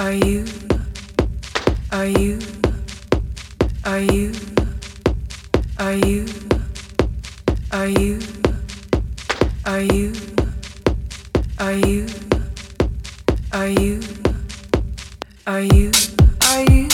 Are you? Are you? Are you? Are you? Are you? Are you? Are you? Are you? Are you? Are you?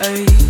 Hey.